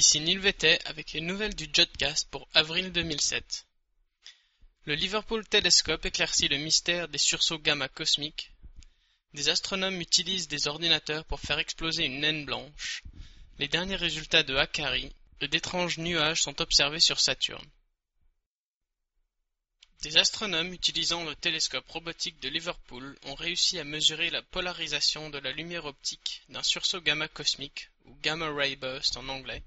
Ici avec les nouvelles du Jotcast pour avril 2007. Le Liverpool Telescope éclaircit le mystère des sursauts gamma cosmiques. Des astronomes utilisent des ordinateurs pour faire exploser une naine blanche. Les derniers résultats de Akari, et d'étranges nuages sont observés sur Saturne. Des astronomes utilisant le télescope robotique de Liverpool ont réussi à mesurer la polarisation de la lumière optique d'un sursaut gamma cosmique, ou gamma ray burst en anglais,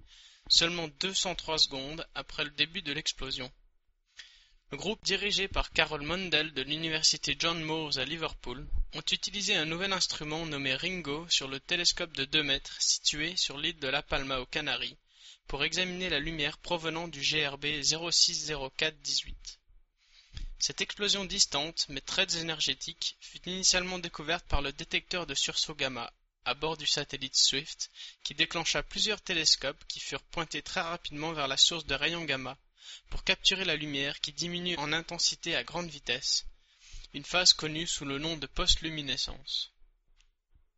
seulement 203 secondes après le début de l'explosion. Le groupe dirigé par Carol Mondell de l'université John Moores à Liverpool ont utilisé un nouvel instrument nommé Ringo sur le télescope de 2 mètres situé sur l'île de La Palma aux Canaries pour examiner la lumière provenant du GRB 060418. Cette explosion distante, mais très énergétique, fut initialement découverte par le détecteur de sursaut gamma à bord du satellite Swift, qui déclencha plusieurs télescopes qui furent pointés très rapidement vers la source de rayons gamma pour capturer la lumière qui diminue en intensité à grande vitesse, une phase connue sous le nom de postluminescence.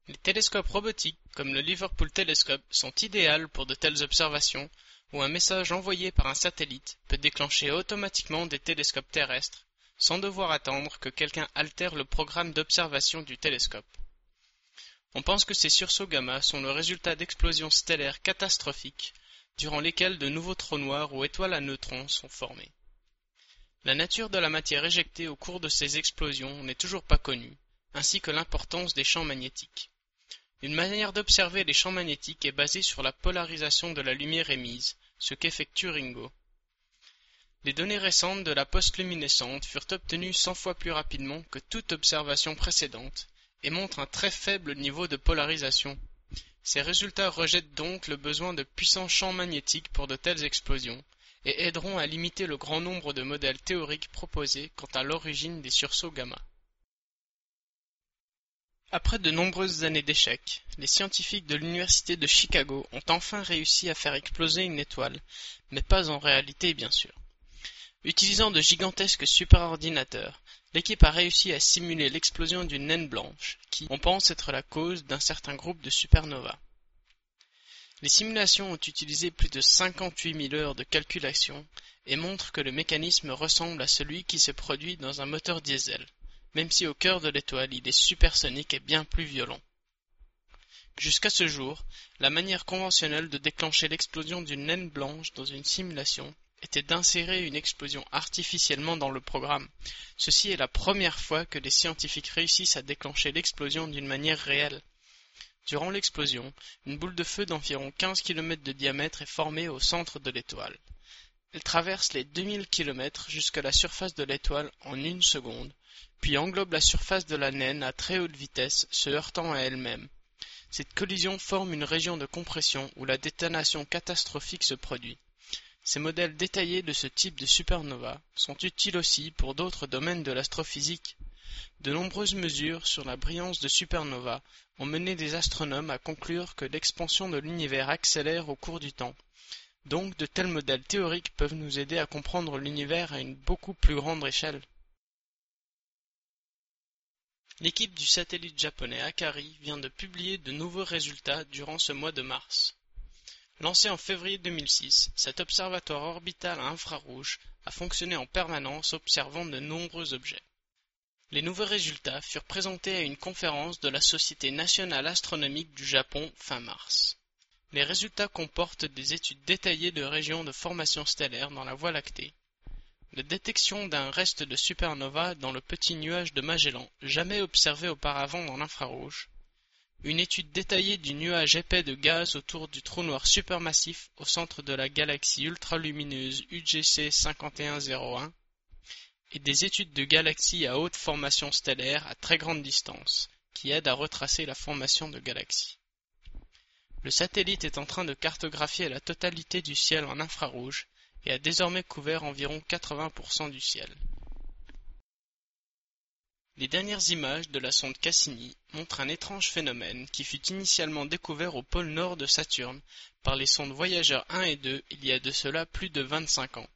Les télescopes robotiques, comme le Liverpool Telescope, sont idéaux pour de telles observations où un message envoyé par un satellite peut déclencher automatiquement des télescopes terrestres sans devoir attendre que quelqu'un altère le programme d'observation du télescope. On pense que ces sursauts gamma sont le résultat d'explosions stellaires catastrophiques durant lesquelles de nouveaux trous noirs ou étoiles à neutrons sont formés. La nature de la matière éjectée au cours de ces explosions n'est toujours pas connue, ainsi que l'importance des champs magnétiques. Une manière d'observer les champs magnétiques est basée sur la polarisation de la lumière émise, ce qu'effectue Ringo. Les données récentes de la postluminescente furent obtenues cent fois plus rapidement que toute observation précédente et montrent un très faible niveau de polarisation. Ces résultats rejettent donc le besoin de puissants champs magnétiques pour de telles explosions et aideront à limiter le grand nombre de modèles théoriques proposés quant à l'origine des sursauts gamma. Après de nombreuses années d'échecs, les scientifiques de l'université de Chicago ont enfin réussi à faire exploser une étoile, mais pas en réalité bien sûr. Utilisant de gigantesques superordinateurs, l'équipe a réussi à simuler l'explosion d'une naine blanche, qui, on pense être la cause d'un certain groupe de supernovas. Les simulations ont utilisé plus de 58 000 heures de calculation et montrent que le mécanisme ressemble à celui qui se produit dans un moteur diesel, même si au cœur de l'étoile il est supersonique et bien plus violent. Jusqu'à ce jour, la manière conventionnelle de déclencher l'explosion d'une naine blanche dans une simulation était d'insérer une explosion artificiellement dans le programme. Ceci est la première fois que les scientifiques réussissent à déclencher l'explosion d'une manière réelle. Durant l'explosion, une boule de feu d'environ 15 km de diamètre est formée au centre de l'étoile. Elle traverse les 2000 km jusqu'à la surface de l'étoile en une seconde, puis englobe la surface de la naine à très haute vitesse, se heurtant à elle-même. Cette collision forme une région de compression où la détonation catastrophique se produit. Ces modèles détaillés de ce type de supernova sont utiles aussi pour d'autres domaines de l'astrophysique. De nombreuses mesures sur la brillance de supernovas ont mené des astronomes à conclure que l'expansion de l'univers accélère au cours du temps. Donc de tels modèles théoriques peuvent nous aider à comprendre l'univers à une beaucoup plus grande échelle. L'équipe du satellite japonais Akari vient de publier de nouveaux résultats durant ce mois de mars. Lancé en février 2006, cet observatoire orbital à infrarouge a fonctionné en permanence observant de nombreux objets. Les nouveaux résultats furent présentés à une conférence de la Société nationale astronomique du Japon fin mars. Les résultats comportent des études détaillées de régions de formation stellaire dans la Voie lactée, la détection d'un reste de supernova dans le petit nuage de Magellan, jamais observé auparavant dans l'infrarouge, une étude détaillée du nuage épais de gaz autour du trou noir supermassif au centre de la galaxie ultralumineuse UGC 5101 et des études de galaxies à haute formation stellaire à très grande distance, qui aident à retracer la formation de galaxies. Le satellite est en train de cartographier la totalité du ciel en infrarouge et a désormais couvert environ 80% du ciel. Les dernières images de la sonde Cassini montrent un étrange phénomène qui fut initialement découvert au pôle nord de Saturne par les sondes Voyageur 1 et 2 il y a de cela plus de 25 ans.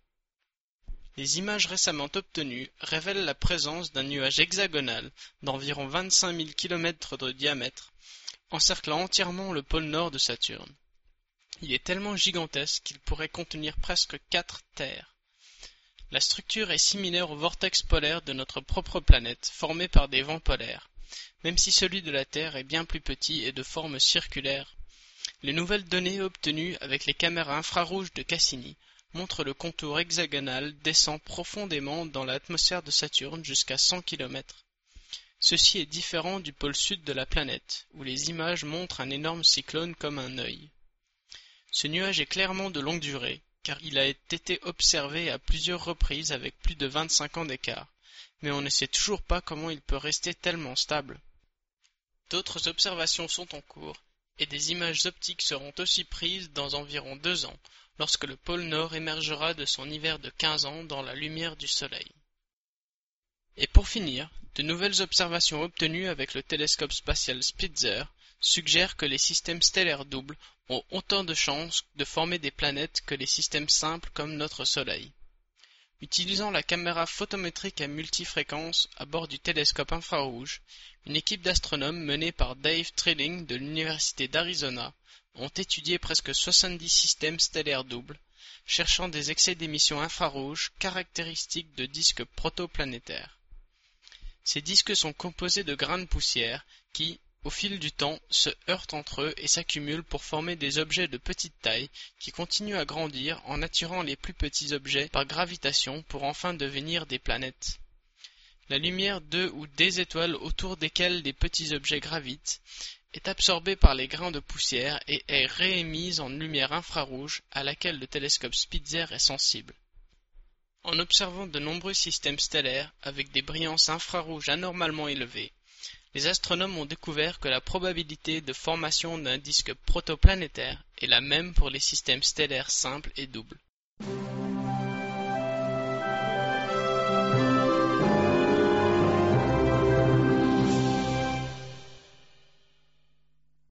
Les images récemment obtenues révèlent la présence d'un nuage hexagonal d'environ 25 000 km de diamètre encerclant entièrement le pôle nord de Saturne. Il est tellement gigantesque qu'il pourrait contenir presque quatre terres. La structure est similaire au vortex polaire de notre propre planète, formé par des vents polaires, même si celui de la Terre est bien plus petit et de forme circulaire. Les nouvelles données obtenues avec les caméras infrarouges de Cassini montrent le contour hexagonal descend profondément dans l'atmosphère de Saturne jusqu'à 100 km. Ceci est différent du pôle sud de la planète, où les images montrent un énorme cyclone comme un œil. Ce nuage est clairement de longue durée, car il a été observé à plusieurs reprises avec plus de 25 ans d'écart, mais on ne sait toujours pas comment il peut rester tellement stable. D'autres observations sont en cours, et des images optiques seront aussi prises dans environ deux ans, lorsque le pôle Nord émergera de son hiver de quinze ans dans la lumière du Soleil. Et pour finir, de nouvelles observations obtenues avec le télescope spatial Spitzer suggèrent que les systèmes stellaires doubles ont autant de chances de former des planètes que les systèmes simples comme notre Soleil. Utilisant la caméra photométrique à multifréquence à bord du télescope infrarouge, une équipe d'astronomes menée par Dave Trilling de l'Université d'Arizona ont étudié presque 70 systèmes stellaires doubles, cherchant des excès d'émissions infrarouges caractéristiques de disques protoplanétaires. Ces disques sont composés de grains de poussière qui, au fil du temps, se heurtent entre eux et s'accumulent pour former des objets de petite taille qui continuent à grandir en attirant les plus petits objets par gravitation pour enfin devenir des planètes. La lumière de ou des étoiles autour desquelles les petits objets gravitent est absorbée par les grains de poussière et est réémise en lumière infrarouge à laquelle le télescope Spitzer est sensible. En observant de nombreux systèmes stellaires avec des brillances infrarouges anormalement élevées, les astronomes ont découvert que la probabilité de formation d'un disque protoplanétaire est la même pour les systèmes stellaires simples et doubles.